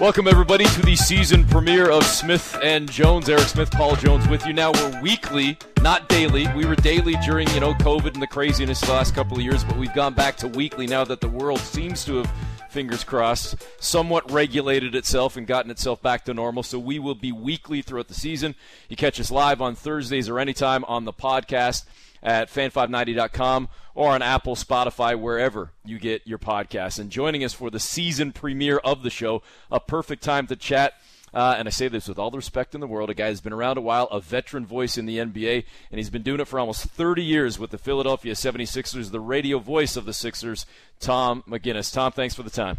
Welcome, everybody, to the season premiere of Smith and Jones. Eric Smith, Paul Jones with you. Now we're weekly, not daily. We were daily during, you know, COVID and the craziness the last couple of years, but we've gone back to weekly now that the world seems to have, fingers crossed, somewhat regulated itself and gotten itself back to normal. So we will be weekly throughout the season. You catch us live on Thursdays or anytime on the podcast at fan590.com or on Apple, Spotify, wherever you get your podcasts. And joining us for the season premiere of the show, a perfect time to chat. Uh, and I say this with all the respect in the world. A guy who's been around a while, a veteran voice in the NBA, and he's been doing it for almost 30 years with the Philadelphia 76ers, the radio voice of the Sixers, Tom McGinnis. Tom, thanks for the time.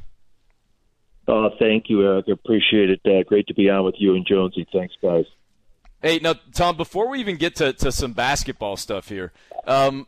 Oh, thank you, Eric. Appreciate it. Uh, great to be on with you and Jonesy. Thanks, guys. Hey, now, Tom, before we even get to, to some basketball stuff here, um,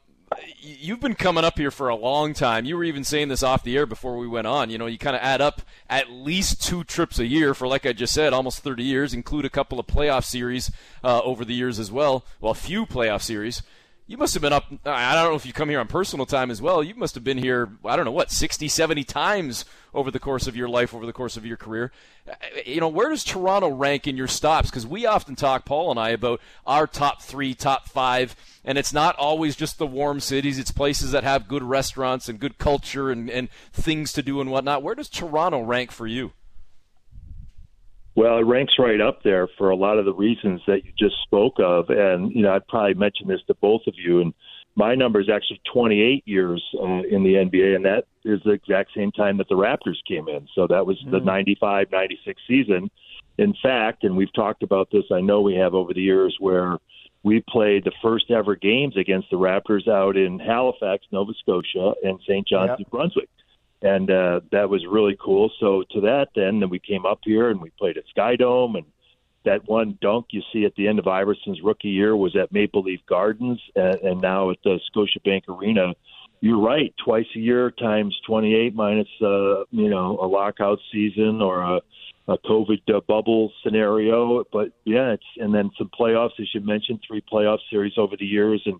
you've been coming up here for a long time. You were even saying this off the air before we went on. You know, you kind of add up at least two trips a year for, like I just said, almost 30 years, include a couple of playoff series uh, over the years as well. Well, a few playoff series you must have been up i don't know if you come here on personal time as well. You must have been here i don't know what 60 70 times over the course of your life over the course of your career. Uh, you know where does toronto rank in your stops? Because we often talk paul and i about our top three top five and it's not always just the warm cities. It's places that have good restaurants and good culture and, and things to do and whatnot. Where does toronto rank for you well, it ranks right up there for a lot of the reasons that you just spoke of, and you know I'd probably mention this to both of you. And my number is actually 28 years uh, in the NBA, and that is the exact same time that the Raptors came in. So that was the 95 96 season. In fact, and we've talked about this, I know we have over the years, where we played the first ever games against the Raptors out in Halifax, Nova Scotia, and St. John's, yep. New Brunswick and uh, that was really cool. So to that, then, then we came up here and we played at Sky Dome, and that one dunk you see at the end of Iverson's rookie year was at Maple Leaf Gardens, and, and now at the Scotiabank Arena. You're right, twice a year times 28 minus, uh, you know, a lockout season or a, a COVID uh, bubble scenario. But yeah, it's and then some playoffs, as you mentioned, three playoff series over the years, and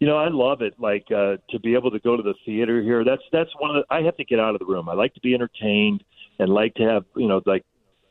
you know, I love it. Like uh, to be able to go to the theater here. That's that's one of the. I have to get out of the room. I like to be entertained and like to have you know like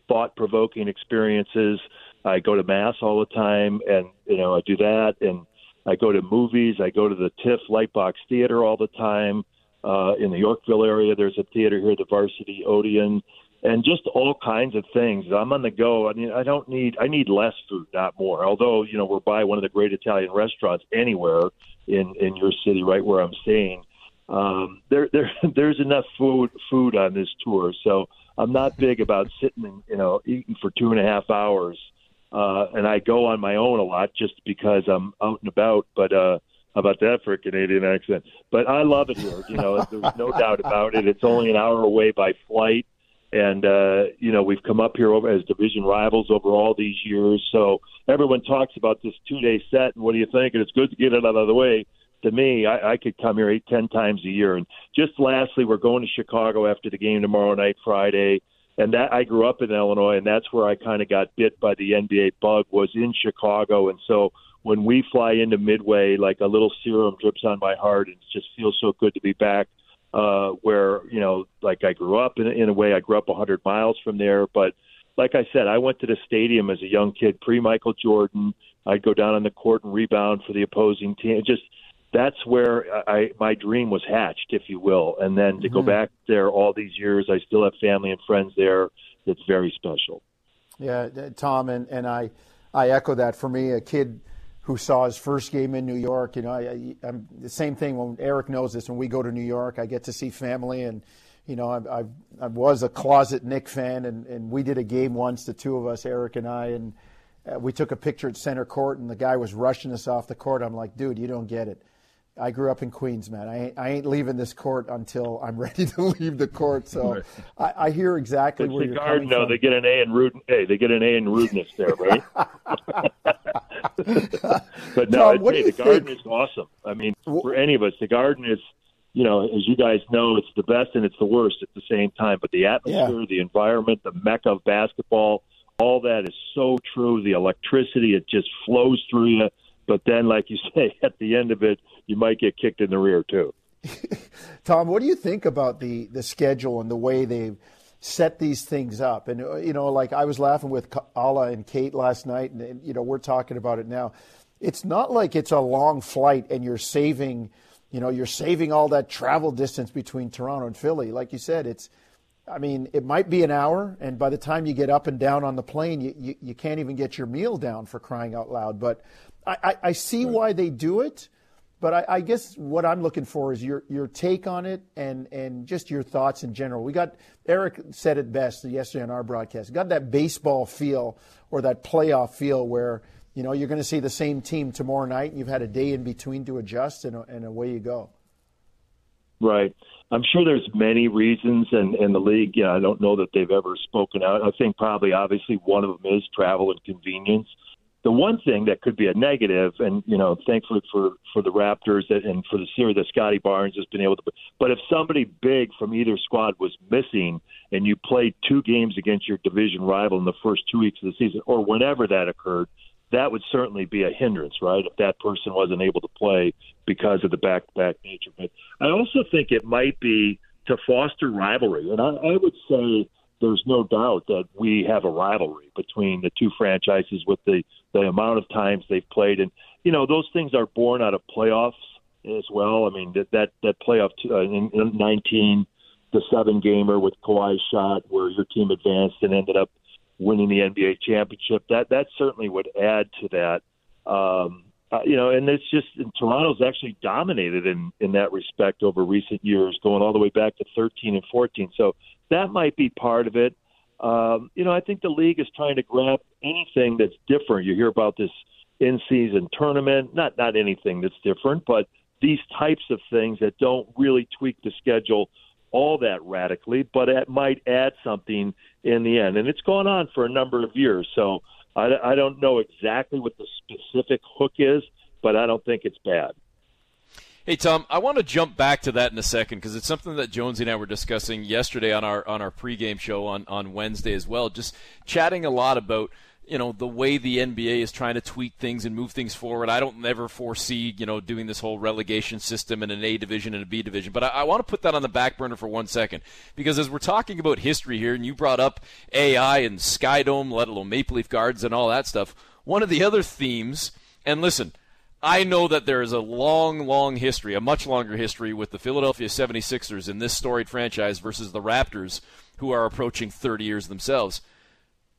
thought provoking experiences. I go to mass all the time, and you know I do that, and I go to movies. I go to the TIFF Lightbox Theater all the time. Uh, in the Yorkville area, there's a theater here, the Varsity Odeon, and just all kinds of things. I'm on the go. I mean, I don't need. I need less food, not more. Although you know we're by one of the great Italian restaurants anywhere in in your city, right where I'm staying. Um, there, there, there's enough food food on this tour, so I'm not big about sitting, and, you know, eating for two and a half hours. Uh, and I go on my own a lot just because I'm out and about. But uh, about that for a Canadian accent? But I love it here. You know, there's no doubt about it. It's only an hour away by flight and uh, you know we've come up here over as division rivals over all these years. So everyone talks about this two-day set, and what do you think? And it's good to get it out of the way. To me, I, I could come here eight, ten times a year. And just lastly, we're going to Chicago after the game tomorrow night, Friday. And that I grew up in Illinois, and that's where I kind of got bit by the NBA bug was in Chicago. And so when we fly into Midway, like a little serum drips on my heart, and it just feels so good to be back uh, where you know, like I grew up in, in a way. I grew up 100 miles from there, but like I said, I went to the stadium as a young kid, pre Michael Jordan. I'd go down on the court and rebound for the opposing team. Just that's where I my dream was hatched, if you will. And then to mm-hmm. go back there all these years, I still have family and friends there. It's very special. Yeah, Tom, and and I I echo that. For me, a kid who saw his first game in New York. You know, I, am the same thing when Eric knows this. When we go to New York, I get to see family, and you know, I, I, I was a closet Knick fan, and, and we did a game once, the two of us, Eric and I, and uh, we took a picture at center court, and the guy was rushing us off the court. I'm like, dude, you don't get it. I grew up in Queens, man. I ain't, I ain't leaving this court until I'm ready to leave the court. So right. I, I, hear exactly it's where the you're garden, coming no, from. They get an A in rude. Hey, they get an A in rudeness there, right? but no, Tom, hey, the garden is awesome. I mean, for any of us, the garden is, you know, as you guys know, it's the best and it's the worst at the same time. But the atmosphere, yeah. the environment, the mecca of basketball, all that is so true. The electricity, it just flows through you. But then, like you say, at the end of it, you might get kicked in the rear too. Tom, what do you think about the the schedule and the way they've set these things up. And uh, you know, like I was laughing with Ala and Kate last night, and, and you know, we're talking about it now. It's not like it's a long flight and you're saving, you know, you're saving all that travel distance between Toronto and Philly. Like you said, it's I mean, it might be an hour, and by the time you get up and down on the plane, you, you, you can't even get your meal down for crying out loud. But I, I, I see right. why they do it. But I, I, guess what I'm looking for is your your take on it and and just your thoughts in general. We got Eric said it best yesterday on our broadcast. Got that baseball feel or that playoff feel where you know you're going to see the same team tomorrow night, and you've had a day in between to adjust, and, and away you go. Right. I'm sure there's many reasons, and, and the league, yeah, I don't know that they've ever spoken out. I think probably, obviously, one of them is travel and convenience. The one thing that could be a negative, and you know, thankfully for for the Raptors and for the series that Scottie Barnes has been able to. But if somebody big from either squad was missing, and you played two games against your division rival in the first two weeks of the season, or whenever that occurred, that would certainly be a hindrance, right? If that person wasn't able to play because of the back to back nature. But I also think it might be to foster rivalry. And I, I would say there's no doubt that we have a rivalry between the two franchises with the, the amount of times they've played. And, you know, those things are born out of playoffs as well. I mean, that, that, that playoff uh, in, in 19, the seven gamer with Kawhi's shot where your team advanced and ended up winning the NBA championship. That that certainly would add to that. Um, uh, you know, and it's just and Toronto's actually dominated in in that respect over recent years, going all the way back to 13 and 14. So that might be part of it. Um, you know, I think the league is trying to grab anything that's different. You hear about this in-season tournament, not not anything that's different, but these types of things that don't really tweak the schedule all that radically, but it might add something in the end. And it's gone on for a number of years. So I, I don't know exactly what the specific hook is, but I don't think it's bad. Hey Tom, I want to jump back to that in a second because it's something that Jonesy and I were discussing yesterday on our on our pregame show on on Wednesday as well. Just chatting a lot about you know the way the NBA is trying to tweak things and move things forward. I don't never foresee you know doing this whole relegation system in an A division and a B division, but I, I want to put that on the back burner for one second because as we're talking about history here, and you brought up AI and Skydome, let alone Maple Leaf Gardens and all that stuff. One of the other themes, and listen, I know that there is a long, long history, a much longer history with the Philadelphia 76ers in this storied franchise versus the Raptors, who are approaching 30 years themselves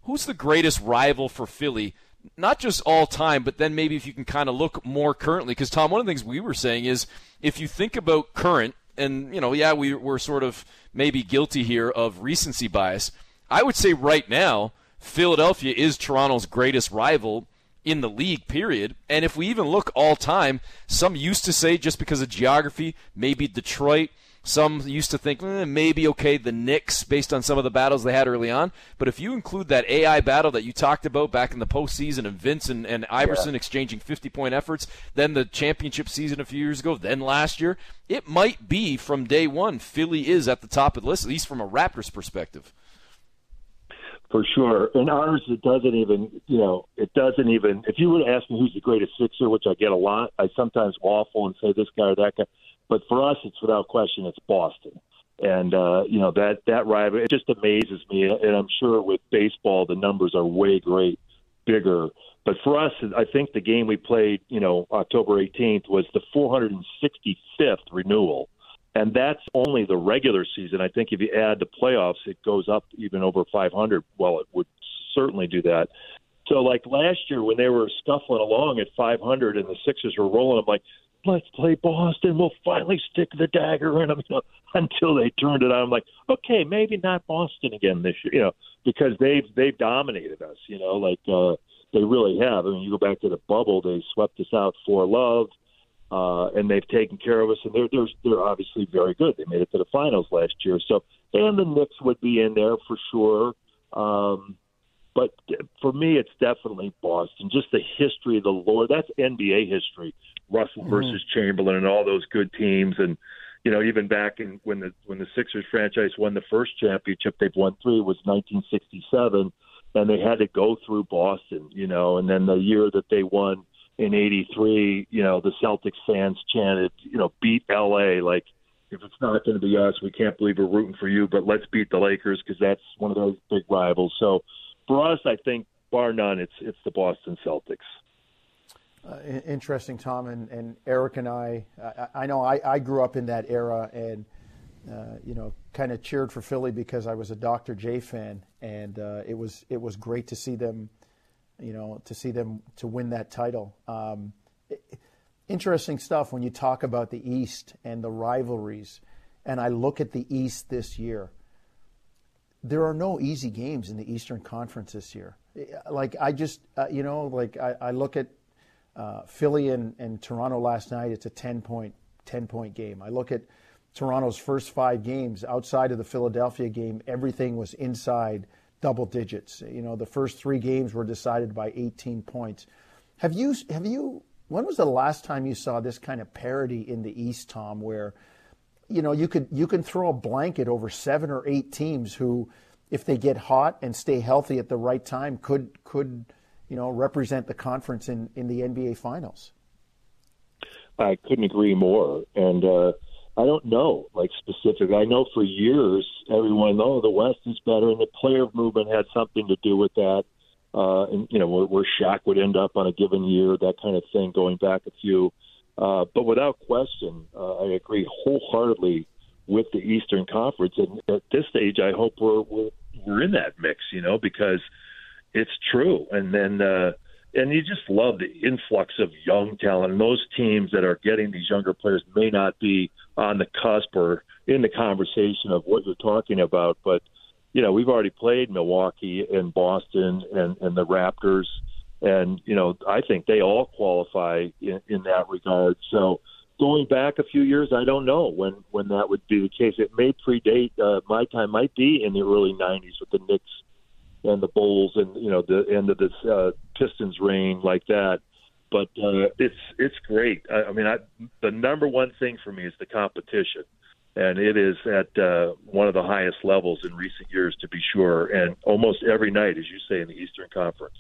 who's the greatest rival for Philly? Not just all time, but then maybe if you can kind of look more currently. Because, Tom, one of the things we were saying is if you think about current, and, you know, yeah, we, we're sort of maybe guilty here of recency bias. I would say right now, Philadelphia is Toronto's greatest rival in the league, period. And if we even look all time, some used to say just because of geography, maybe Detroit, some used to think eh, maybe okay the Knicks based on some of the battles they had early on, but if you include that AI battle that you talked about back in the postseason and Vince and, and Iverson yeah. exchanging 50 point efforts, then the championship season a few years ago, then last year, it might be from day one Philly is at the top of the list, at least from a Raptors perspective. For sure. In ours, it doesn't even, you know, it doesn't even, if you were to ask me who's the greatest Sixer, which I get a lot, I sometimes waffle and say this guy or that guy but for us, it's without question, it's Boston. And uh, you know that that rivalry it just amazes me, and I'm sure with baseball the numbers are way great, bigger. But for us, I think the game we played, you know, October 18th was the 465th renewal, and that's only the regular season. I think if you add the playoffs, it goes up even over 500. Well, it would certainly do that. So, like last year when they were scuffling along at 500 and the Sixers were rolling, I'm like, let's play Boston. We'll finally stick the dagger in them until they turned it on. I'm like, okay, maybe not Boston again this year, you know, because they've they've dominated us, you know, like uh, they really have. I mean, you go back to the bubble, they swept us out for love, uh, and they've taken care of us, and they're they're they're obviously very good. They made it to the finals last year, so and the Knicks would be in there for sure. Um, but for me, it's definitely Boston. Just the history the lore. That's NBA history. Russell mm-hmm. versus Chamberlain and all those good teams, and you know even back in when the when the Sixers franchise won the first championship they've won three was 1967, and they had to go through Boston. You know, and then the year that they won in '83, you know the Celtics fans chanted, you know, beat LA like if it's not going to be us, we can't believe we're rooting for you, but let's beat the Lakers because that's one of those big rivals. So for us, I think bar none, it's it's the Boston Celtics. Uh, interesting, Tom and, and Eric and I. I, I know I, I, grew up in that era, and uh, you know, kind of cheered for Philly because I was a Dr. J fan, and uh, it was it was great to see them, you know, to see them to win that title. Um, interesting stuff when you talk about the East and the rivalries, and I look at the East this year. There are no easy games in the Eastern Conference this year. Like I just, uh, you know, like I, I look at uh, Philly and, and Toronto last night, it's a 10 point, 10 point game. I look at Toronto's first five games outside of the Philadelphia game, everything was inside double digits. You know, the first three games were decided by 18 points. Have you, have you, when was the last time you saw this kind of parity in the East, Tom, where, you know, you could, you can throw a blanket over seven or eight teams who, if they get hot and stay healthy at the right time, could, could, you know, represent the conference in, in the NBA Finals. I couldn't agree more. And uh, I don't know, like specific. I know for years everyone, oh, the West is better, and the player movement had something to do with that. Uh, and you know where, where Shaq would end up on a given year, that kind of thing, going back a few. Uh, but without question, uh, I agree wholeheartedly with the Eastern Conference. And at this stage, I hope we're we're, we're in that mix, you know, because it's true. And then, uh, and you just love the influx of young talent. And those teams that are getting these younger players may not be on the cusp or in the conversation of what you're talking about, but you know, we've already played Milwaukee and Boston and, and the Raptors, and you know, I think they all qualify in, in that regard. So, going back a few years, I don't know when when that would be the case. It may predate uh, my time. Might be in the early '90s with the Knicks and the Bulls and you know the end of this uh, Pistons reign like that. But uh, it's it's great. I, I mean, I, the number one thing for me is the competition, and it is at uh, one of the highest levels in recent years, to be sure. And almost every night, as you say, in the Eastern Conference.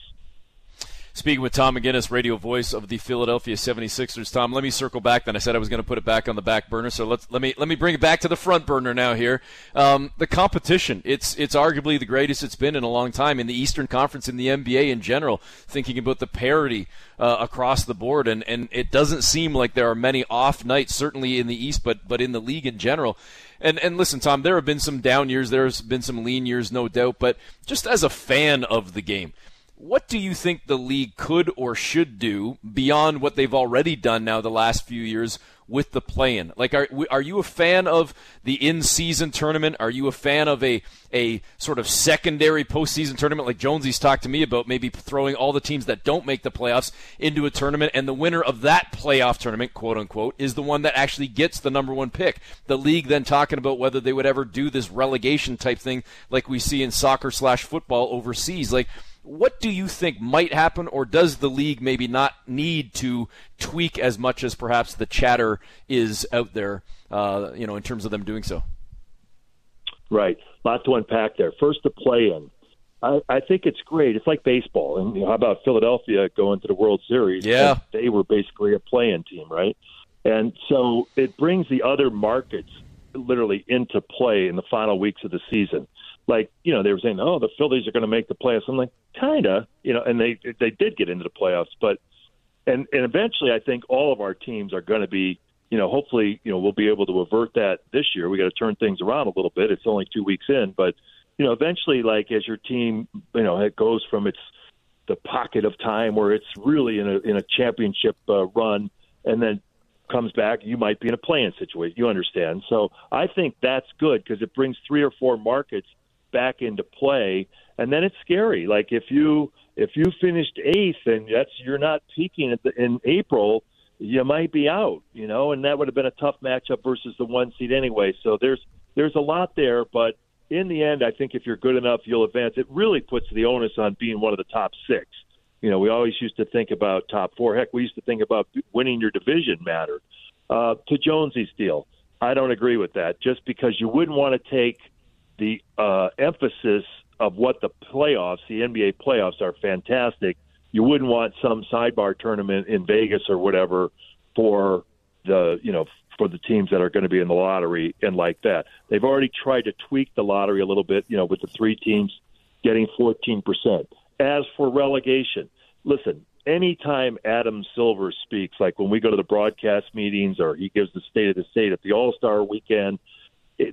Speaking with Tom McGinnis, radio voice of the Philadelphia 76ers. Tom, let me circle back. Then I said I was going to put it back on the back burner, so let's let me let me bring it back to the front burner now. Here, um, the competition. It's it's arguably the greatest it's been in a long time in the Eastern Conference in the NBA in general. Thinking about the parity uh, across the board, and and it doesn't seem like there are many off nights, certainly in the East, but but in the league in general. And and listen, Tom, there have been some down years, there's been some lean years, no doubt. But just as a fan of the game, what do you think the league could or should do beyond what they've already done now the last few years with the play-in? Like, are are you a fan of the in-season tournament? Are you a fan of a a sort of secondary postseason tournament like Jonesy's talked to me about? Maybe throwing all the teams that don't make the playoffs into a tournament, and the winner of that playoff tournament, quote unquote, is the one that actually gets the number one pick. The league then talking about whether they would ever do this relegation type thing like we see in soccer slash football overseas, like what do you think might happen, or does the league maybe not need to tweak as much as perhaps the chatter is out there, uh, you know, in terms of them doing so? Right. Lot to unpack there. First, the play in. I, I think it's great. It's like baseball. And you know, how about Philadelphia going to the World Series? Yeah. They were basically a play in team, right? And so it brings the other markets literally into play in the final weeks of the season like you know they were saying, oh, the Phillies are going to make the playoffs. I'm like, kinda, you know, and they they did get into the playoffs, but and and eventually I think all of our teams are going to be, you know, hopefully you know we'll be able to avert that this year. We got to turn things around a little bit. It's only two weeks in, but you know, eventually, like as your team, you know, it goes from its the pocket of time where it's really in a in a championship uh, run, and then comes back, you might be in a playing situation. You understand? So I think that's good because it brings three or four markets back into play, and then it's scary. Like if you if you finished eighth and that's you're not peaking the, in April, you might be out. You know, and that would have been a tough matchup versus the one seed anyway. So there's there's a lot there, but in the end, I think if you're good enough, you'll advance. It really puts the onus on being one of the top six. You know, we always used to think about top four. Heck, we used to think about winning your division mattered. Uh, to Jonesy's deal, I don't agree with that. Just because you wouldn't want to take the uh, emphasis of what the playoffs, the NBA playoffs, are fantastic. You wouldn't want some sidebar tournament in Vegas or whatever for the you know for the teams that are going to be in the lottery and like that. They've already tried to tweak the lottery a little bit, you know, with the three teams getting 14%. As for relegation, listen, anytime Adam Silver speaks, like when we go to the broadcast meetings or he gives the state of the state at the All Star weekend,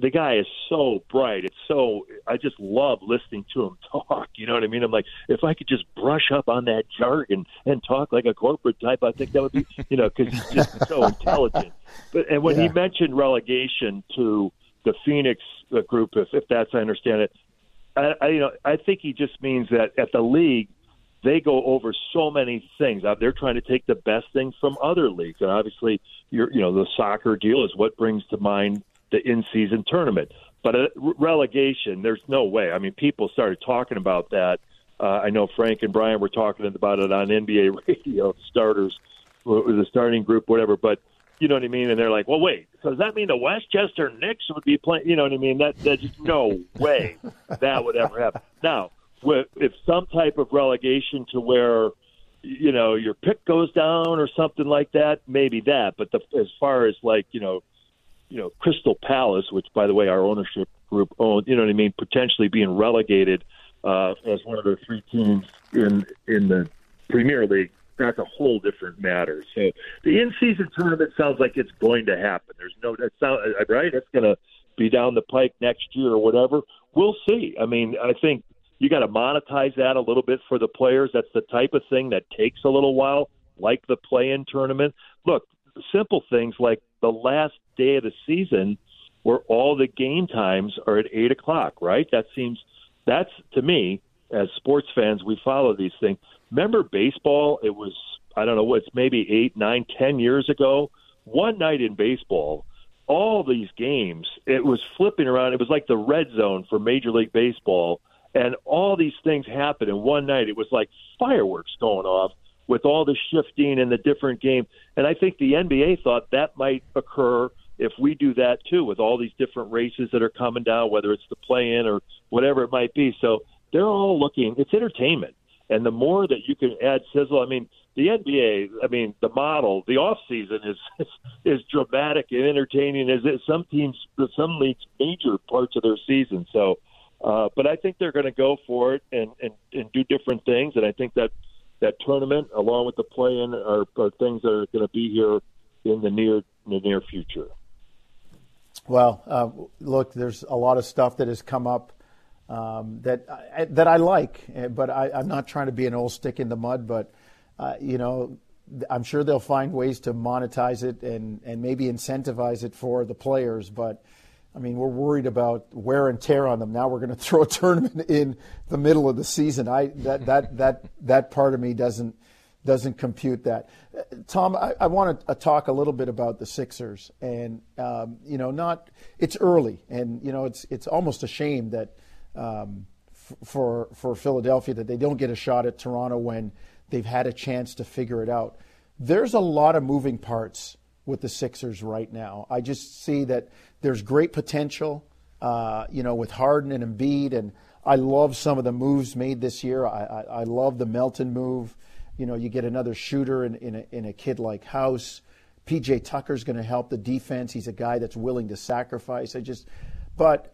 the guy is so bright. It's so I just love listening to him talk. You know what I mean? I'm like, if I could just brush up on that jargon and talk like a corporate type, I think that would be, you know, because he's just so intelligent. But and when yeah. he mentioned relegation to the Phoenix uh, group, if, if that's I understand it, I, I you know I think he just means that at the league they go over so many things. Uh, they're trying to take the best things from other leagues, and obviously, you're, you know, the soccer deal is what brings to mind the in-season tournament. But a relegation, there's no way. I mean, people started talking about that. Uh, I know Frank and Brian were talking about it on NBA radio, starters, the starting group, whatever. But you know what I mean? And they're like, well, wait, so does that mean the Westchester Knicks would be playing? You know what I mean? That that's no way that would ever happen. Now, if some type of relegation to where you know your pick goes down or something like that, maybe that. But the, as far as like you know you know, Crystal Palace, which by the way our ownership group owns, you know what I mean, potentially being relegated uh, as one of the three teams in in the Premier League. That's a whole different matter. So the in-season tournament sounds like it's going to happen. There's no that sound right. It's going to be down the pike next year or whatever. We'll see. I mean, I think you got to monetize that a little bit for the players. That's the type of thing that takes a little while, like the play-in tournament. Look, simple things like the last day of the season where all the game times are at eight o'clock, right? That seems that's to me as sports fans we follow these things. Remember baseball? It was I don't know what's maybe eight, nine, ten years ago. One night in baseball, all these games, it was flipping around. It was like the red zone for Major League Baseball, and all these things happened in one night. It was like fireworks going off with all the shifting and the different game. And I think the NBA thought that might occur if we do that too, with all these different races that are coming down, whether it's the play in or whatever it might be. So they're all looking, it's entertainment. And the more that you can add sizzle, I mean, the NBA, I mean, the model, the off season is is, is dramatic and entertaining as some teams, some leagues, major parts of their season. So, uh, but I think they're going to go for it and, and and do different things, and I think that that tournament, along with the play-in, are, are things that are going to be here in the near in the near future. Well, uh, look, there's a lot of stuff that has come up um, that I, that I like, eh, but I, am not trying to be an old stick in the mud. But uh, you know, I'm sure they'll find ways to monetize it and and maybe incentivize it for the players. But I mean, we're worried about wear and tear on them. Now we're going to throw a tournament in the middle of the season. I that that that that part of me doesn't doesn't compute that. Tom, I, I want to uh, talk a little bit about the Sixers, and um, you know, not it's early, and you know, it's it's almost a shame that um, for for Philadelphia that they don't get a shot at Toronto when they've had a chance to figure it out. There's a lot of moving parts with the Sixers right now. I just see that there's great potential, uh, you know, with Harden and Embiid, and I love some of the moves made this year. I, I, I love the Melton move. You know, you get another shooter in, in, a, in a kid like House. PJ Tucker's going to help the defense. He's a guy that's willing to sacrifice. I just, but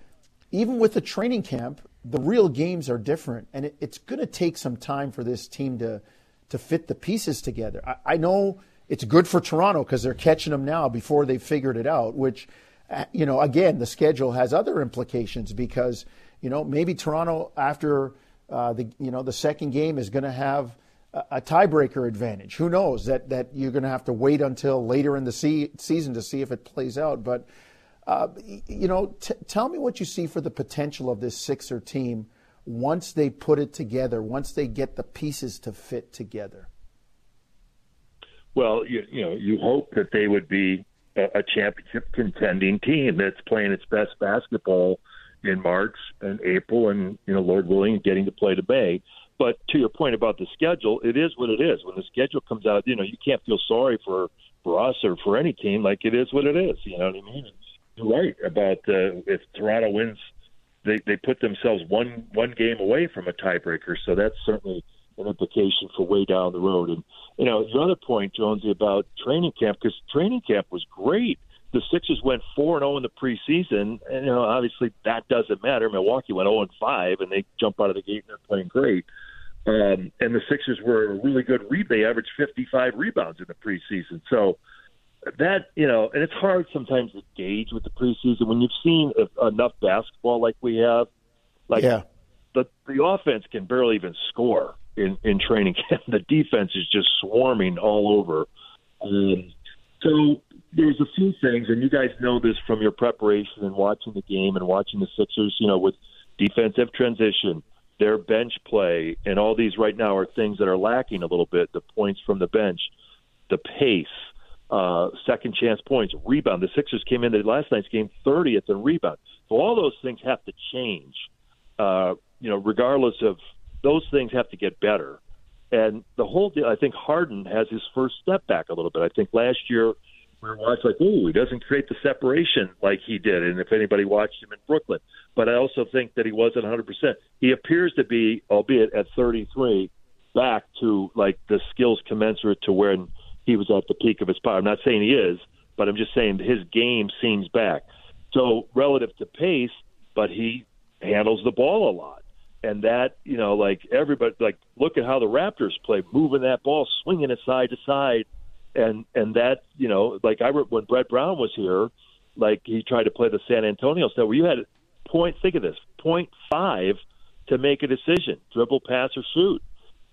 even with the training camp, the real games are different, and it, it's going to take some time for this team to to fit the pieces together. I, I know it's good for Toronto because they're catching them now before they've figured it out, which uh, you know, again, the schedule has other implications because, you know, maybe Toronto after uh, the, you know, the second game is going to have a, a, tiebreaker advantage. Who knows that, that you're going to have to wait until later in the se- season to see if it plays out. But, uh, you know, t- tell me what you see for the potential of this Sixer team once they put it together, once they get the pieces to fit together. Well, you, you know, you hope that they would be a championship contending team that's playing its best basketball in March and April, and you know, Lord willing, getting to play to May. But to your point about the schedule, it is what it is. When the schedule comes out, you know, you can't feel sorry for for us or for any team. Like it is what it is. You know what I mean? You're right about uh, if Toronto wins, they they put themselves one one game away from a tiebreaker. So that's certainly an implication for way down the road. And you know, your other point, Jonesy, about training camp, because training camp was great. the Sixers went four and zero oh in the preseason, and you know obviously that doesn't matter. Milwaukee went zero oh and five, and they jump out of the gate and they're playing great. Um, and the Sixers were a really good read. They averaged 55 rebounds in the preseason. So that you know, and it's hard sometimes to gauge with the preseason when you've seen enough basketball like we have. Like yeah. the the offense can barely even score in in training camp. The defense is just swarming all over. Um, so there's a few things, and you guys know this from your preparation and watching the game and watching the Sixers. You know, with defensive transition, their bench play, and all these right now are things that are lacking a little bit. The points from the bench, the pace, uh, second chance points, rebound. The Sixers came into last night's game 30th in rebound. So all those things have to change. Uh, you know, regardless of those things have to get better. And the whole deal, I think Harden has his first step back a little bit. I think last year we were watching like, oh, he doesn't create the separation like he did. And if anybody watched him in Brooklyn, but I also think that he wasn't 100%. He appears to be, albeit at 33, back to like the skills commensurate to when he was at the peak of his power. I'm not saying he is, but I'm just saying his game seems back. So relative to pace, but he handles the ball a lot. And that, you know, like everybody, like look at how the Raptors play, moving that ball, swinging it side to side, and and that, you know, like I when Brett Brown was here, like he tried to play the San Antonio style, where you had point. Think of this: point five to make a decision, dribble, pass, or shoot.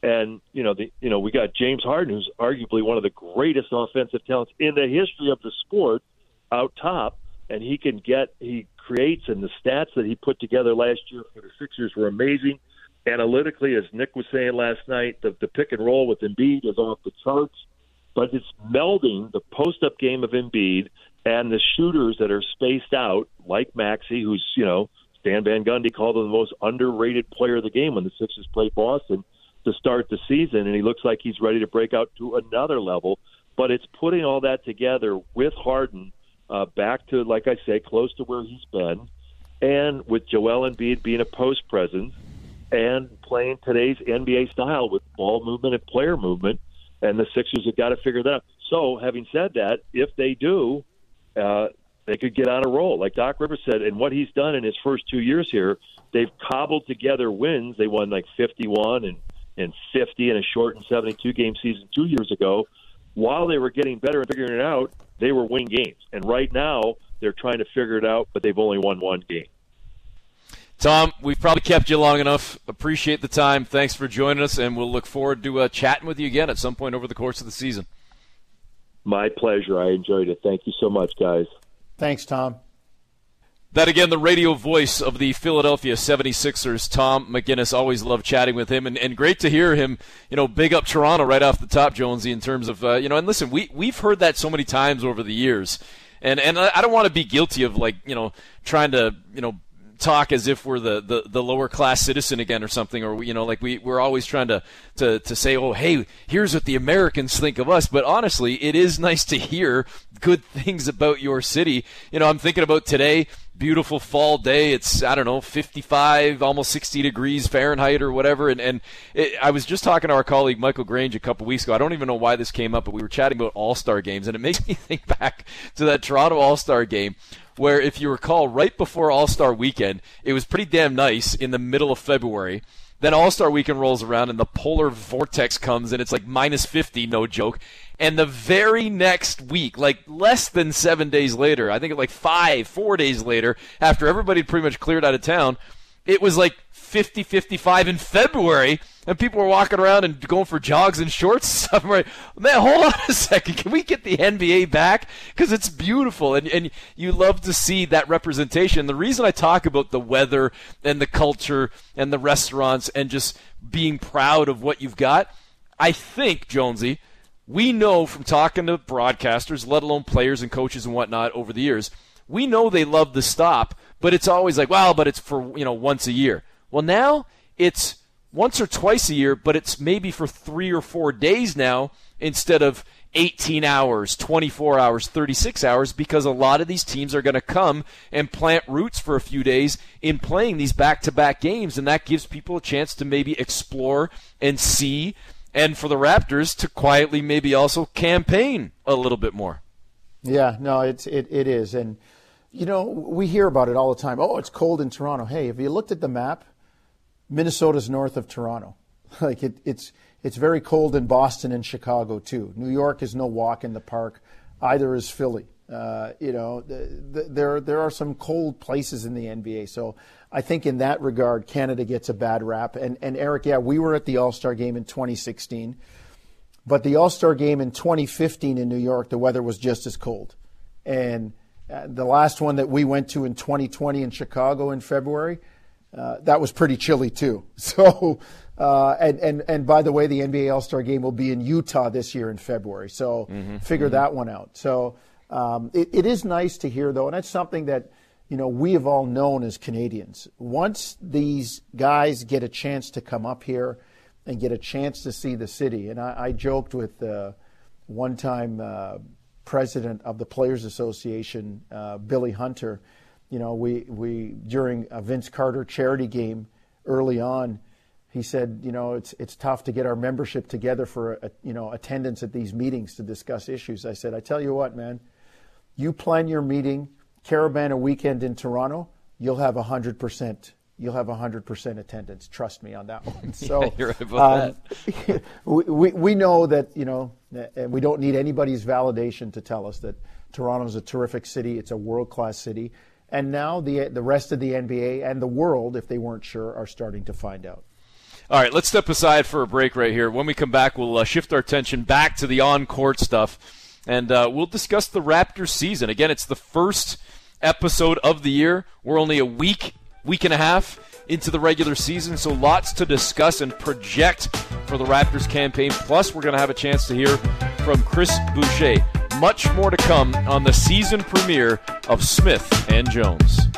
And you know, the you know, we got James Harden, who's arguably one of the greatest offensive talents in the history of the sport, out top, and he can get he creates, and the stats that he put together last year for the Sixers were amazing. Analytically, as Nick was saying last night, the, the pick and roll with Embiid is off the charts, but it's melding the post up game of Embiid and the shooters that are spaced out, like Maxey, who's you know Stan Van Gundy called him the most underrated player of the game when the Sixers played Boston to start the season, and he looks like he's ready to break out to another level. But it's putting all that together with Harden uh, back to, like I say, close to where he's been, and with Joel Embiid being a post presence and playing today's NBA style with ball movement and player movement, and the Sixers have got to figure that out. So, having said that, if they do, uh, they could get on a roll. Like Doc Rivers said, and what he's done in his first two years here, they've cobbled together wins. They won like 51 and, and 50 in a shortened 72 game season two years ago. While they were getting better and figuring it out, they were winning games. And right now, they're trying to figure it out, but they've only won one game. Tom, we've probably kept you long enough. Appreciate the time. Thanks for joining us, and we'll look forward to uh, chatting with you again at some point over the course of the season. My pleasure. I enjoyed it. Thank you so much, guys. Thanks, Tom. That again, the radio voice of the Philadelphia 76ers, Tom McGinnis. Always love chatting with him, and, and great to hear him, you know, big up Toronto right off the top, Jonesy, in terms of, uh, you know, and listen, we, we've heard that so many times over the years. And, and I don't want to be guilty of, like, you know, trying to, you know, talk as if we're the, the, the lower class citizen again or something, or you know, like we we're always trying to, to to say, oh, hey, here's what the Americans think of us. But honestly, it is nice to hear good things about your city. You know, I'm thinking about today beautiful fall day. It's I don't know, 55, almost 60 degrees Fahrenheit or whatever. And and it, I was just talking to our colleague Michael Grange a couple weeks ago. I don't even know why this came up, but we were chatting about All Star games, and it makes me think back to that Toronto All Star game where, if you recall, right before All Star Weekend, it was pretty damn nice in the middle of February. Then All Star Weekend rolls around and the polar vortex comes and it's like minus 50, no joke. And the very next week, like less than seven days later, I think like five, four days later, after everybody pretty much cleared out of town, it was like 50, 55 in February, and people were walking around and going for jogs and shorts like, man, hold on a second. Can we get the NBA back? Because it's beautiful, and, and you love to see that representation. The reason I talk about the weather and the culture and the restaurants and just being proud of what you've got, I think, Jonesy, we know from talking to broadcasters, let alone players and coaches and whatnot over the years, we know they love the stop, but it's always like, well, but it's for, you know, once a year. Well, now it's once or twice a year, but it's maybe for three or four days now instead of 18 hours, 24 hours, 36 hours, because a lot of these teams are going to come and plant roots for a few days in playing these back to back games. And that gives people a chance to maybe explore and see, and for the Raptors to quietly maybe also campaign a little bit more. Yeah, no, it's it, it is, and you know we hear about it all the time. Oh, it's cold in Toronto. Hey, have you looked at the map? Minnesota's north of Toronto. like it, it's it's very cold in Boston and Chicago too. New York is no walk in the park. Either is Philly. Uh, you know, the, the, there there are some cold places in the NBA. So I think in that regard, Canada gets a bad rap. And and Eric, yeah, we were at the All Star game in 2016, but the All Star game in 2015 in New York, the weather was just as cold. And uh, the last one that we went to in 2020 in Chicago in February, uh, that was pretty chilly too. So uh, and, and, and by the way, the NBA All Star game will be in Utah this year in February. So mm-hmm. figure mm-hmm. that one out. So um, it, it is nice to hear, though, and that's something that you know we have all known as Canadians. Once these guys get a chance to come up here and get a chance to see the city, and I, I joked with uh, one time uh, president of the Players Association, uh, Billy Hunter. You know, we, we during a Vince Carter charity game early on he said, you know, it's it's tough to get our membership together for a, you know attendance at these meetings to discuss issues. I said, I tell you what, man, you plan your meeting, Caribana weekend in Toronto, you'll have hundred percent. You'll have hundred percent attendance. Trust me on that one. So yeah, right um, we, we we know that you know, and we don't need anybody's validation to tell us that Toronto is a terrific city. It's a world class city. And now the the rest of the NBA and the world, if they weren't sure, are starting to find out. All right, let's step aside for a break right here. When we come back, we'll uh, shift our attention back to the on court stuff, and uh, we'll discuss the Raptors season. Again, it's the first episode of the year. We're only a week, week and a half into the regular season, so lots to discuss and project for the Raptors campaign. Plus, we're going to have a chance to hear from Chris Boucher. Much more to come on the season premiere of Smith and Jones.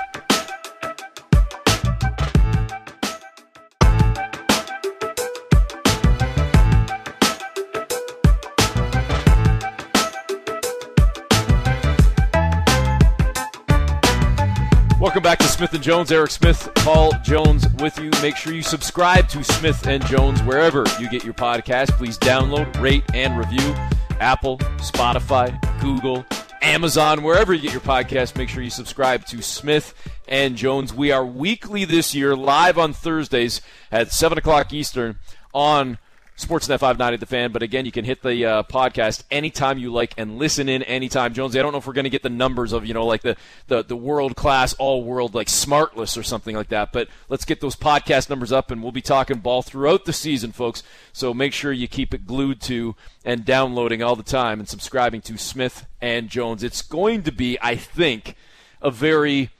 Welcome back to Smith and Jones. Eric Smith, Paul Jones with you. Make sure you subscribe to Smith and Jones wherever you get your podcast. Please download, rate, and review Apple, Spotify, Google, Amazon, wherever you get your podcast. Make sure you subscribe to Smith and Jones. We are weekly this year, live on Thursdays at 7 o'clock Eastern on Sportsnet 590 The Fan. But again, you can hit the uh, podcast anytime you like and listen in anytime. Jonesy, I don't know if we're going to get the numbers of, you know, like the, the, the world class, all world, like Smartless or something like that. But let's get those podcast numbers up, and we'll be talking ball throughout the season, folks. So make sure you keep it glued to and downloading all the time and subscribing to Smith and Jones. It's going to be, I think, a very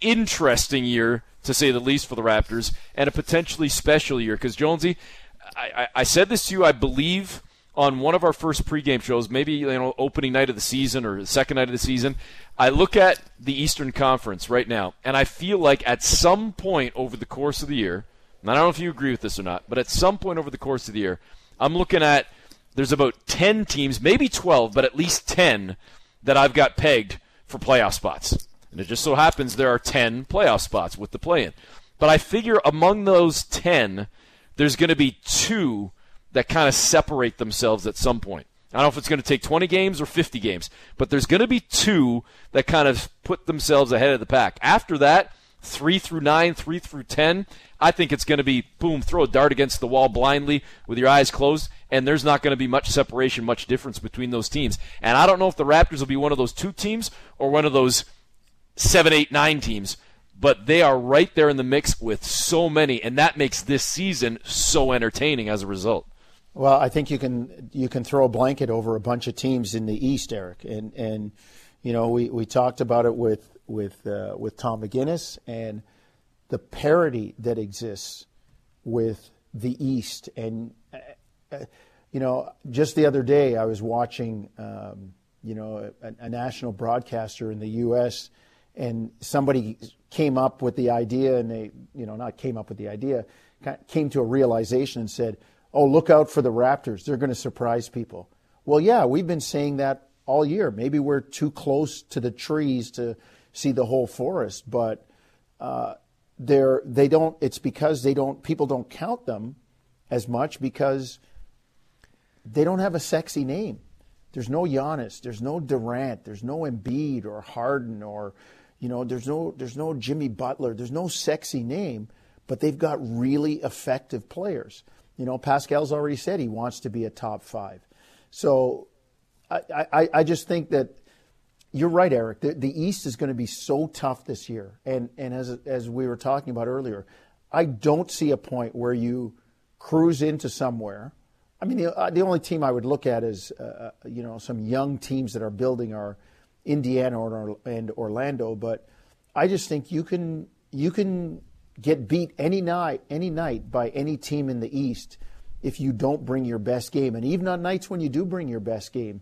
interesting year to say the least for the Raptors and a potentially special year because Jonesy I, I said this to you, I believe, on one of our first pregame shows, maybe you know opening night of the season or the second night of the season. I look at the Eastern Conference right now, and I feel like at some point over the course of the year, and I don't know if you agree with this or not, but at some point over the course of the year, I'm looking at there's about 10 teams, maybe 12, but at least 10 that I've got pegged for playoff spots. And it just so happens there are 10 playoff spots with the play in. But I figure among those 10, there's going to be two that kind of separate themselves at some point. I don't know if it's going to take 20 games or 50 games, but there's going to be two that kind of put themselves ahead of the pack. After that, three through nine, three through 10, I think it's going to be boom, throw a dart against the wall blindly with your eyes closed, and there's not going to be much separation, much difference between those teams. And I don't know if the Raptors will be one of those two teams or one of those seven, eight, nine teams but they are right there in the mix with so many, and that makes this season so entertaining as a result. Well, I think you can you can throw a blanket over a bunch of teams in the East, Eric, and and you know we, we talked about it with with uh, with Tom McGinnis and the parity that exists with the East, and uh, uh you know just the other day I was watching um, you know a, a national broadcaster in the U.S and somebody came up with the idea, and they, you know, not came up with the idea, came to a realization and said, "Oh, look out for the Raptors. They're going to surprise people." Well, yeah, we've been saying that all year. Maybe we're too close to the trees to see the whole forest, but uh, they're they don't. It's because they don't. People don't count them as much because they don't have a sexy name. There's no Giannis. There's no Durant. There's no Embiid or Harden or, you know, there's no there's no Jimmy Butler. There's no sexy name, but they've got really effective players. You know, Pascal's already said he wants to be a top five. So I, I, I just think that you're right, Eric. The, the East is going to be so tough this year. And, and as, as we were talking about earlier, I don't see a point where you cruise into somewhere. I mean, the, the only team I would look at is, uh, uh, you know, some young teams that are building are Indiana or, and Orlando. But I just think you can you can get beat any night any night by any team in the East if you don't bring your best game. And even on nights when you do bring your best game,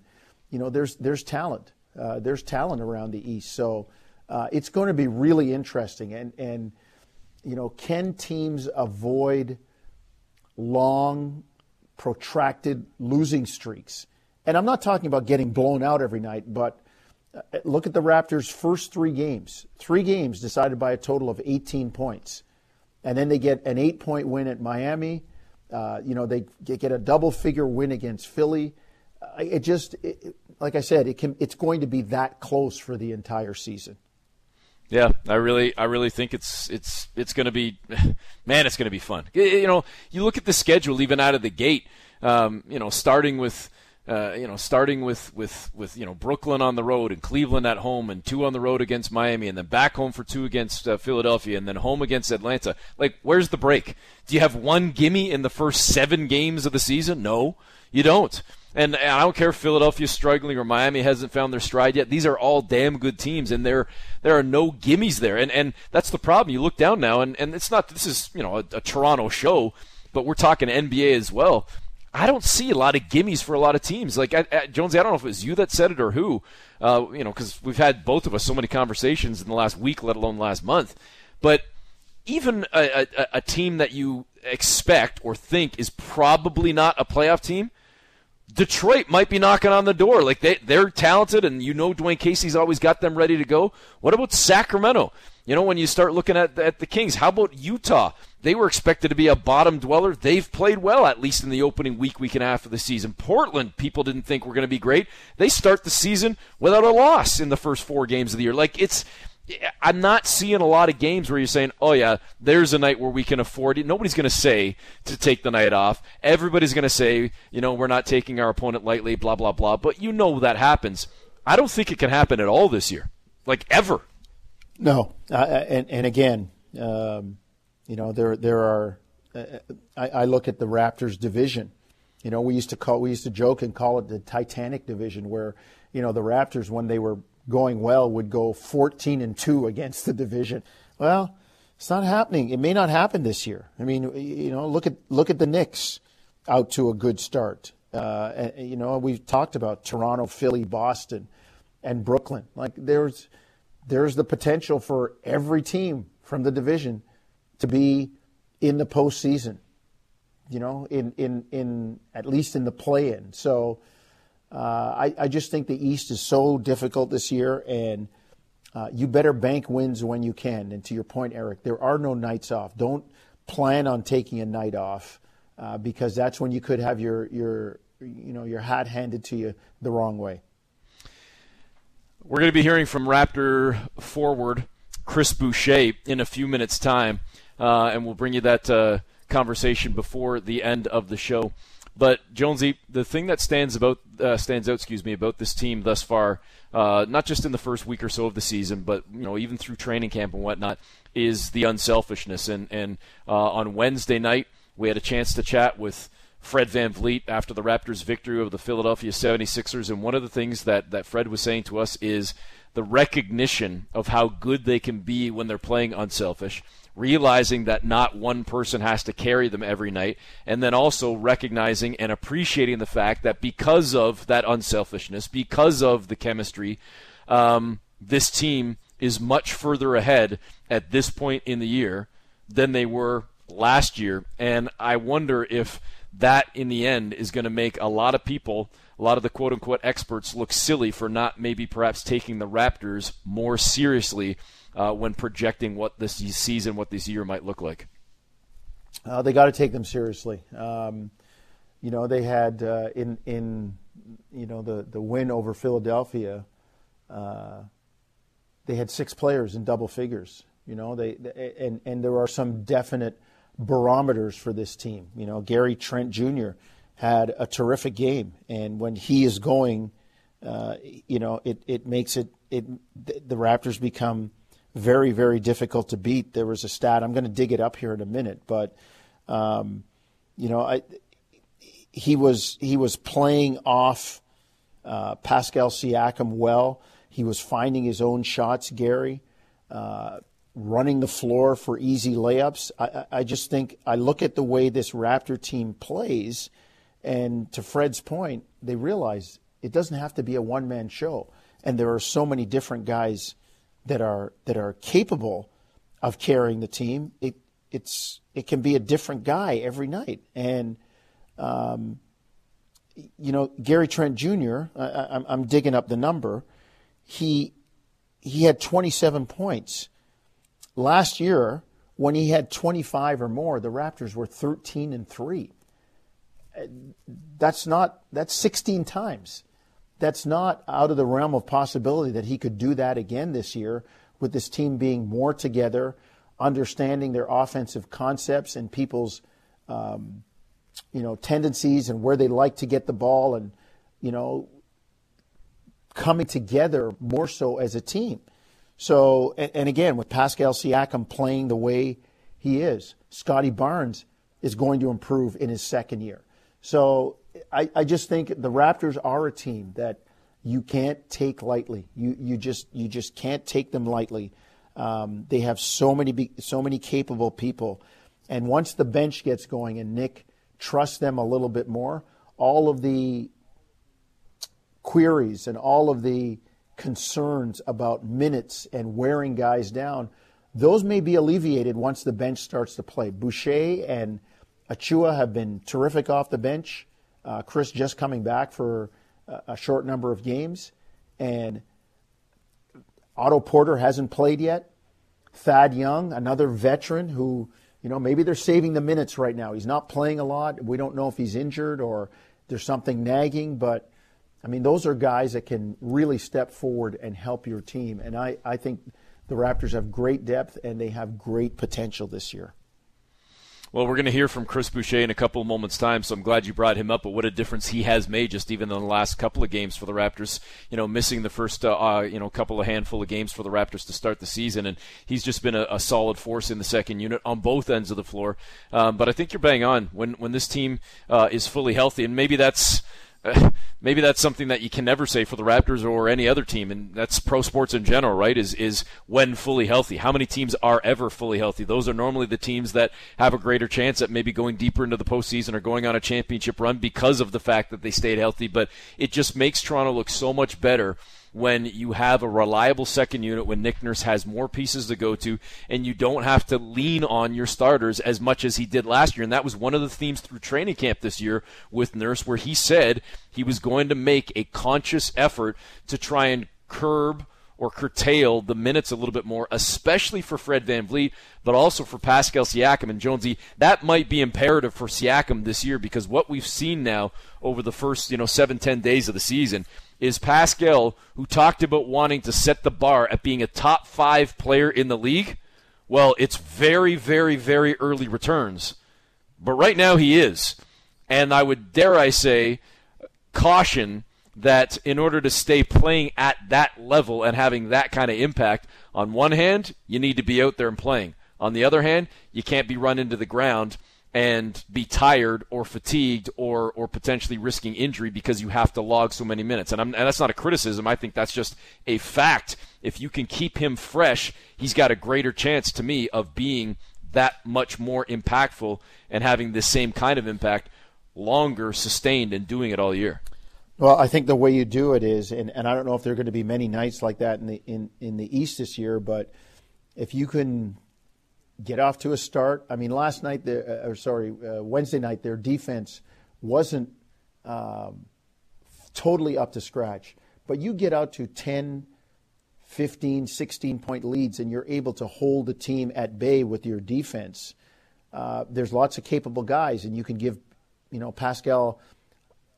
you know there's there's talent. Uh, there's talent around the East, so uh, it's going to be really interesting. And and you know, can teams avoid long, protracted losing streaks? And I'm not talking about getting blown out every night, but look at the Raptors' first three games. Three games decided by a total of 18 points and then they get an eight point win at Miami. Uh, you know, they get a double figure win against Philly. Uh, it just, it, like I said, it can, it's going to be that close for the entire season. Yeah, I really, I really think it's it's it's going to be, man, it's going to be fun. You know, you look at the schedule even out of the gate. Um, you know, starting with uh, you know, starting with, with, with, you know, Brooklyn on the road and Cleveland at home and two on the road against Miami and then back home for two against uh, Philadelphia and then home against Atlanta. Like, where's the break? Do you have one gimme in the first seven games of the season? No, you don't. And, and I don't care if Philadelphia's struggling or Miami hasn't found their stride yet. These are all damn good teams, and there there are no gimmies there. And and that's the problem. You look down now, and, and it's not this is you know a, a Toronto show, but we're talking NBA as well I don't see a lot of gimmies for a lot of teams. Like I, I, Jonesy, I don't know if it was you that said it or who. Uh, you know, because we've had both of us so many conversations in the last week, let alone last month. But even a, a, a team that you expect or think is probably not a playoff team, Detroit might be knocking on the door. Like they they're talented, and you know Dwane Casey's always got them ready to go. What about Sacramento? You know, when you start looking at at the Kings, how about Utah? They were expected to be a bottom dweller. They've played well, at least in the opening week, week and a half of the season. Portland, people didn't think were going to be great. They start the season without a loss in the first four games of the year. Like it's, I'm not seeing a lot of games where you're saying, "Oh yeah, there's a night where we can afford it." Nobody's going to say to take the night off. Everybody's going to say, you know, we're not taking our opponent lightly, blah blah blah. But you know that happens. I don't think it can happen at all this year, like ever. No, uh, and and again, um, you know, there there are. Uh, I, I, look at the Raptors division. You know, we used to call we used to joke and call it the Titanic division, where you know the Raptors when they were going well would go 14 and two against the division. Well, it's not happening. It may not happen this year. I mean, you know, look at look at the Knicks out to a good start. Uh, you know, we've talked about Toronto, Philly, Boston, and Brooklyn. Like there's there's the potential for every team from the division to be in the postseason. You know, in in in at least in the play-in. So uh, I I just think the East is so difficult this year, and uh, you better bank wins when you can. And to your point, Eric, there are no nights off. Don't plan on taking a night off uh, because that's when you could have your your you know your hat handed to you the wrong way. We're going to be hearing from Raptor forward Chris Boucher in a few minutes' time uh, and we'll bring you that uh, conversation before the end of the show. But Jonesy, the thing that stands about uh, stands out, excuse me, about this team thus far, uh, not just in the first week or so of the season, but you know even through training camp and whatnot, is the unselfishness. And and uh, on Wednesday night, we had a chance to chat with Fred VanVleet after the Raptors' victory over the Philadelphia 76ers. And one of the things that, that Fred was saying to us is the recognition of how good they can be when they're playing unselfish realizing that not one person has to carry them every night, and then also recognizing and appreciating the fact that because of that unselfishness, because of the chemistry, um, this team is much further ahead at this point in the year than they were last year. And I wonder if that, in the end, is going to make a lot of people, a lot of the quote unquote experts, look silly for not maybe perhaps taking the Raptors more seriously uh, when projecting what this season, what this year might look like? Uh, they got to take them seriously. Um, you know, they had uh, in in you know, the, the win over Philadelphia, uh, they had six players in double figures. You know, they, they, and and there are some definite barometers for this team. You know, Gary Trent Jr. had a terrific game, and when he is going, uh, you know, it it makes it it the Raptors become very very difficult to beat. There was a stat I'm going to dig it up here in a minute, but um, you know, I he was he was playing off uh, Pascal Siakam well. He was finding his own shots, Gary, uh, running the floor for easy layups. I, I just think I look at the way this Raptor team plays, and to Fred's point, they realize it doesn't have to be a one man show, and there are so many different guys that are that are capable of carrying the team. It it's it can be a different guy every night, and um, you know Gary Trent Jr. I, am digging up the number he he had 27 points. Last year, when he had 25 or more, the Raptors were 13 and 3. That's not that's 16 times. That's not out of the realm of possibility that he could do that again this year with this team being more together, understanding their offensive concepts and people's um, you know tendencies and where they like to get the ball and you know coming together more so as a team. So, and, and again, with Pascal Siakam playing the way he is, Scottie Barnes is going to improve in his second year. So, I, I just think the Raptors are a team that you can't take lightly. You you just you just can't take them lightly. Um, they have so many so many capable people, and once the bench gets going and Nick trusts them a little bit more, all of the queries and all of the concerns about minutes and wearing guys down, those may be alleviated once the bench starts to play. Boucher and Achiuwa have been terrific off the bench. Uh, Chris just coming back for a, a short number of games. And Otto Porter hasn't played yet. Thad Young, another veteran who, you know, maybe they're saving the minutes right now. He's not playing a lot. We don't know if he's injured or there's something nagging, but I mean, those are guys that can really step forward and help your team. And I, I think the Raptors have great depth and they have great potential this year. Well, we're going to hear from Chris Boucher in a couple of moments' time, so I'm glad you brought him up. But what a difference he has made just even in the last couple of games for the Raptors. You know, missing the first uh, uh, you know couple of handful of games for the Raptors to start the season, and he's just been a, a solid force in the second unit on both ends of the floor. Um, but I think you're bang on when when this team uh, is fully healthy, and maybe that's maybe that's something that you can never say for the Raptors or any other team, and that's pro sports in general, right? Is is when fully healthy. How many teams are ever fully healthy? Those are normally the teams that have a greater chance at maybe going deeper into the postseason or going on a championship run because of the fact that they stayed healthy. But it just makes Toronto look so much better when you have a reliable second unit, when Nick Nurse has more pieces to go to, and you don't have to lean on your starters as much as he did last year. And that was one of the themes through training camp this year with Nurse, where he said he was going to make a conscious effort to try and curb or curtail the minutes a little bit more, especially for Fred VanVleet, but also for Pascal Siakam and Jonesy. That might be imperative for Siakam this year because what we've seen now over the first, you know, seven, ten days of the season is Pascal, who talked about wanting to set the bar at being a top five player in the league. Well, it's very, very, very early returns. But right now he is. And I would dare I say, caution that in order to stay playing at that level and having that kind of impact, on one hand, you need to be out there and playing. On the other hand, you can't be run into the ground and be tired or fatigued or or potentially risking injury because you have to log so many minutes. And, and, that's not a criticism. I think that's just a fact. If you can keep him fresh, he's got a greater chance to me of being that much more impactful and having the same kind of impact longer, sustained, and doing it all year. Well, I think the way you do it is, and, and I don't know if there are going to be many nights like that in the in, in the East this year, but if you can get off to a start. I mean, last night, the, uh, or sorry, uh, Wednesday night, their defense wasn't um, totally up to scratch. But you get out to 10, 15, 16 point leads, and you're able to hold the team at bay with your defense. Uh, there's lots of capable guys, and you can give, you know, Pascal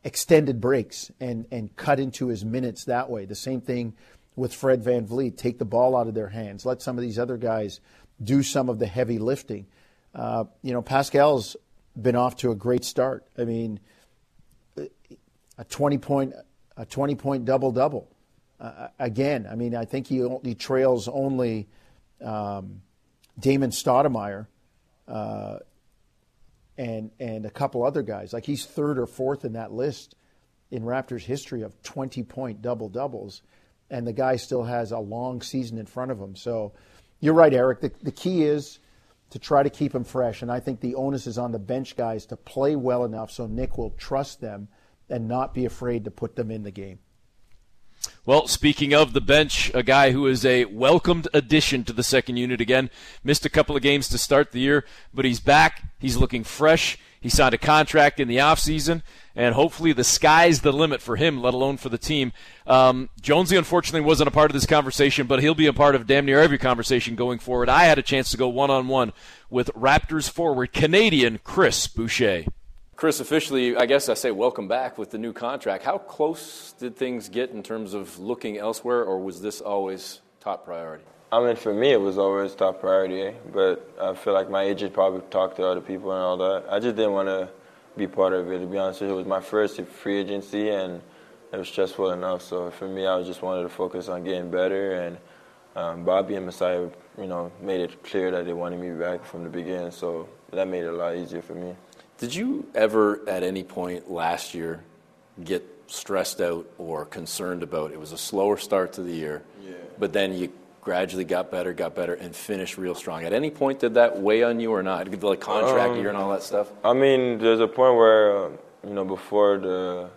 extended breaks and, and cut into his minutes that way. The same thing with Fred VanVleet. Take the ball out of their hands. Let some of these other guys do some of the heavy lifting. Uh, you know, Pascal's been off to a great start. I mean, a 20 point, a 20 point double double. Uh, again, I mean, I think he, he trails only um, Damon Stoudemire uh, and and a couple other guys. Like he's third or fourth in that list in Raptors history of 20 point double doubles, and the guy still has a long season in front of him. So you're right, Eric. The, the key is to try to keep him fresh, and I think the onus is on the bench guys to play well enough so Nick will trust them and not be afraid to put them in the game. Well, speaking of the bench, a guy who is a welcomed addition to the second unit again. Missed a couple of games to start the year, but he's back. He's looking fresh. He signed a contract in the offseason, and hopefully the sky's the limit for him, let alone for the team. Um, Jonesy, unfortunately, wasn't a part of this conversation, but he'll be a part of damn near every conversation going forward. I had a chance to go one on one with Raptors forward Canadian Chris Boucher. Chris, officially, I guess I say welcome back with the new contract. How close did things get in terms of looking elsewhere, or was this always top priority? I mean, for me, it was always top priority, eh? but I feel like my agent probably talked to other people and all that. I just didn't want to be part of it, to be honest with you. It was my first free agency, and it was stressful enough. So for me, I just wanted to focus on getting better, and um, Bobby and Masai, you know, made it clear that they wanted me back from the beginning, so that made it a lot easier for me. Did you ever, at any point last year, get stressed out or concerned about it was a slower start to the year, yeah. but then you gradually got better, got better, and finished real strong. At any point, did that weigh on you or not? The like contract um, year and all that stuff. I mean, there's a point where uh, you know before the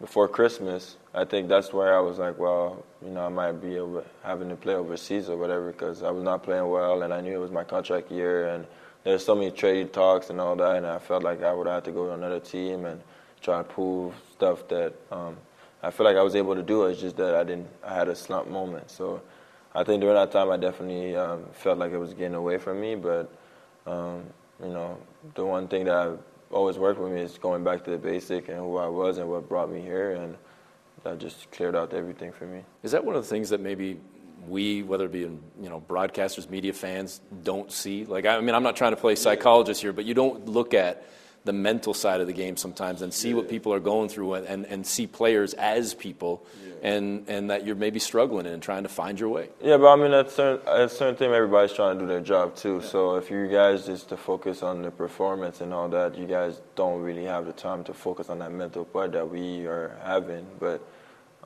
before Christmas, I think that's where I was like, well, you know, I might be over, having to play overseas or whatever because I was not playing well, and I knew it was my contract year and there's so many trade talks and all that, and I felt like I would have to go to another team and try to prove stuff that um, I feel like I was able to do. It's just that I didn't. I had a slump moment. So I think during that time, I definitely um, felt like it was getting away from me. But um, you know, the one thing that I've always worked with me is going back to the basic and who I was and what brought me here, and that just cleared out everything for me. Is that one of the things that maybe we, whether it be you know broadcasters, media fans, don't see. Like I mean, I'm not trying to play psychologist here, but you don't look at the mental side of the game sometimes and see yeah. what people are going through and, and, and see players as people yeah. and, and that you're maybe struggling and trying to find your way. Yeah, but I mean, at certain, at certain time, everybody's trying to do their job too. Yeah. So if you guys just to focus on the performance and all that, you guys don't really have the time to focus on that mental part that we are having. But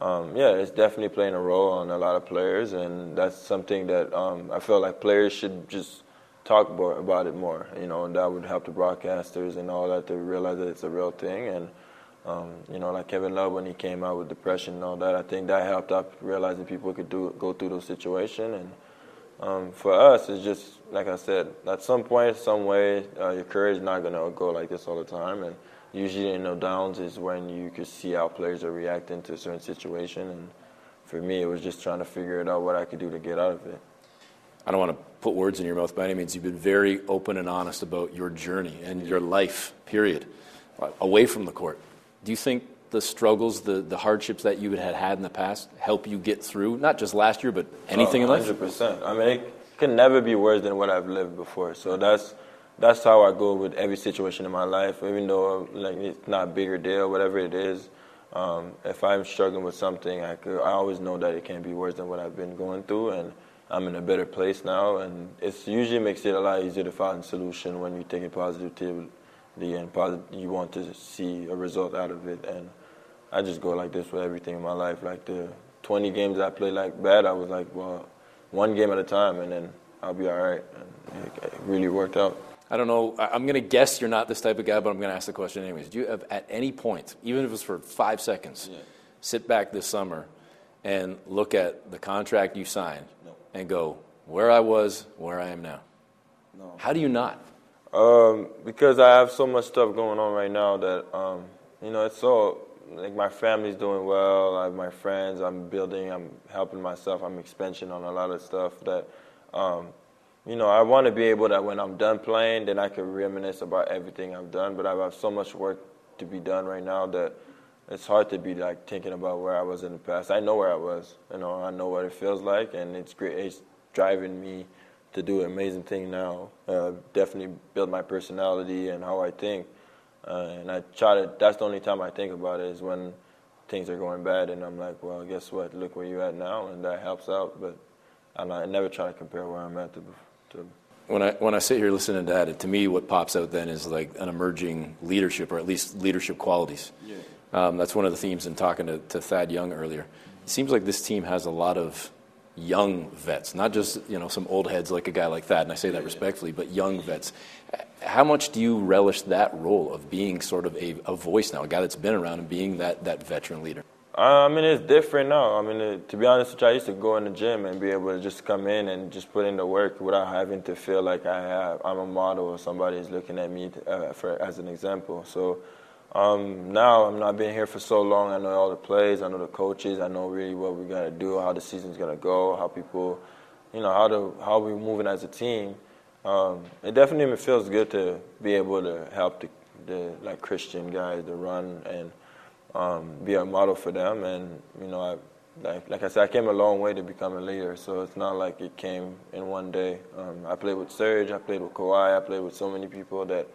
um, yeah, it's definitely playing a role on a lot of players, and that's something that um, I feel like players should just talk about it more. You know, and that would help the broadcasters and all that to realize that it's a real thing. And um, you know, like Kevin Love when he came out with depression and all that, I think that helped up realizing people could do go through those situations. And um, for us, it's just like I said, at some point, some way, uh, your career is not gonna go like this all the time, and usually in the downs is when you could see how players are reacting to a certain situation. And for me, it was just trying to figure it out what I could do to get out of it. I don't want to put words in your mouth by any means. You've been very open and honest about your journey and your life, period, away from the court. Do you think the struggles, the, the hardships that you had had in the past help you get through, not just last year, but anything oh, in life? 100%. I mean, it can never be worse than what I've lived before. So that's that's how I go with every situation in my life. Even though like it's not a bigger deal, whatever it is. Um, if I'm struggling with something, I could, I always know that it can't be worse than what I've been going through, and I'm in a better place now. And it usually makes it a lot easier to find a solution when you take it positively and positive, you want to see a result out of it. And I just go like this with everything in my life. Like the 20 games I played like bad, I was like, well, one game at a time, and then I'll be all right. And it, it really worked out. I don't know. I'm going to guess you're not this type of guy, but I'm going to ask the question anyways. Do you have, at any point, even if it's for five seconds, yeah. sit back this summer and look at the contract you signed no. And go, where I was, where I am now? No. How do you not? Um, because I have so much stuff going on right now that, um, you know, it's so, like my family's doing well, I have my friends, I'm building, I'm helping myself, I'm expansion on a lot of stuff that, um, you know, I want to be able that when I'm done playing, then I can reminisce about everything I've done. But I have so much work to be done right now that it's hard to be like thinking about where I was in the past. I know where I was. You know, I know what it feels like, and it's great. It's driving me to do an amazing thing now. Uh, definitely build my personality and how I think. Uh, and I try to. That's the only time I think about it is when things are going bad, and I'm like, well, guess what? Look where you're at now, and that helps out. But I'm not, I never try to compare where I'm at to. to when I when I sit here listening to that, to me, what pops out then is like an emerging leadership, or at least leadership qualities. Yeah. Um, that's one of the themes in talking to, Thad Young earlier. It seems like this team has a lot of young vets, not just you know some old heads like a guy like Thad, and I say that respectfully, but young vets. How much do you relish that role of being sort of a, voice now, a guy that's been around and being that, veteran leader? I mean, it's different now. I mean, it, to be honest with you, I used to go in the gym and be able to just come in and just put in the work without having to feel like I have I'm a model or somebody is looking at me uh, for as an example. So um, now I'm not being here for so long. I know all the plays, I know the coaches, I know really what we got to do, how the season's gonna go, how people, you know, how to how we moving as a team. Um, it definitely feels good to be able to help the, the like Christian guys to run and um, be a model for them. And you know, I, like like I said, I came a long way to become a leader. So it's not like it came in one day. Um, I played with Serge, I played with Kawhi, I played with so many people that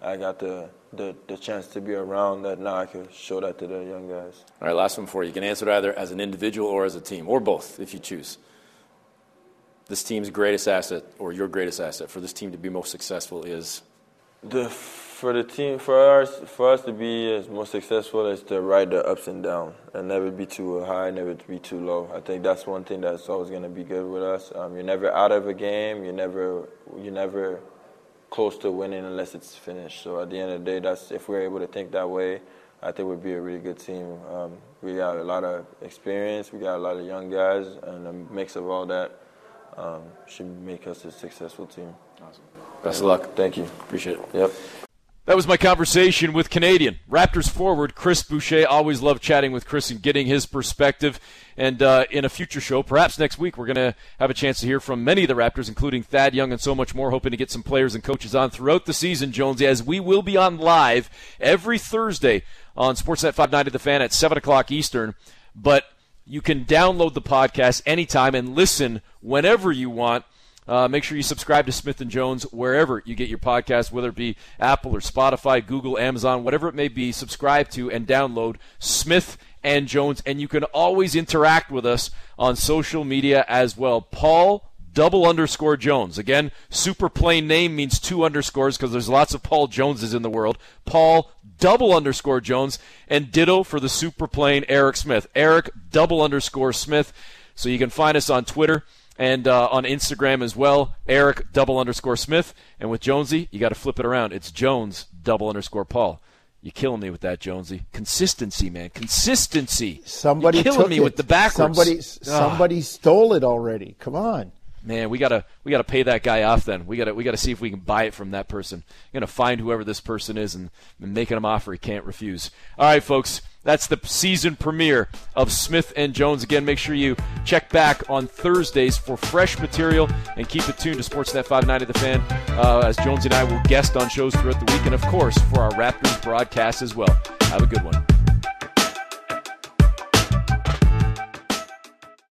I got the, the, the chance to be around that now I can show that to the young guys. All right, last one for you. You can answer it either as an individual or as a team, or both if you choose. This team's greatest asset, or your greatest asset, for this team to be most successful is? The, for the team, for us, for us to be as most successful is to ride the ups and downs and never be too high, never be too low. I think that's one thing that's always going to be good with us. Um, you're never out of a game. You're never, you're never close to winning unless it's finished. So at the end of the day, that's if we're able to think that way, I think we'd be a really good team. Um, we got a lot of experience, we got a lot of young guys, and a mix of all that um, should make us a successful team. Awesome. Best of luck. Thank you. Appreciate it. Yep. That was my conversation with Canadian Raptors forward Chris Boucher. Always love chatting with Chris and getting his perspective. And uh, in a future show, perhaps next week, we're going to have a chance to hear from many of the Raptors, including Thad Young and so much more. Hoping to get some players and coaches on throughout the season, Jonesy, as we will be on live every Thursday on Sportsnet 590 The Fan at 7 o'clock Eastern. But you can download the podcast anytime and listen whenever you want. Uh, make sure you subscribe to Smith and Jones wherever you get your podcast, whether it be Apple or Spotify, Google, Amazon, whatever it may be. Subscribe to and download Smith and Jones, and you can always interact with us on social media as well. Paul double underscore Jones. Again, super plain name means two underscores because there's lots of Paul Joneses in the world. Paul double underscore Jones, and ditto for the super plain Eric Smith. Eric double underscore Smith. So you can find us on Twitter and uh, on Instagram as well. Eric double underscore Smith. And with Jonesy, you got to flip it around. It's Jones double underscore Paul. You're killing me with that, Jonesy. Consistency, man. Consistency. Somebody You're killing me it. with the backwards. Somebody, somebody stole it already. Come on. Man, we gotta we gotta pay that guy off. Then we gotta we gotta see if we can buy it from that person. We're gonna find whoever this person is and, and make him an offer he can't refuse. All right, folks. That's the season premiere of Smith and Jones. Again, make sure you check back on Thursdays for fresh material and keep it tuned to Sportsnet 590 The Fan uh, as Jones and I will guest on shows throughout the week and, of course, for our Raptors broadcast as well. Have a good one.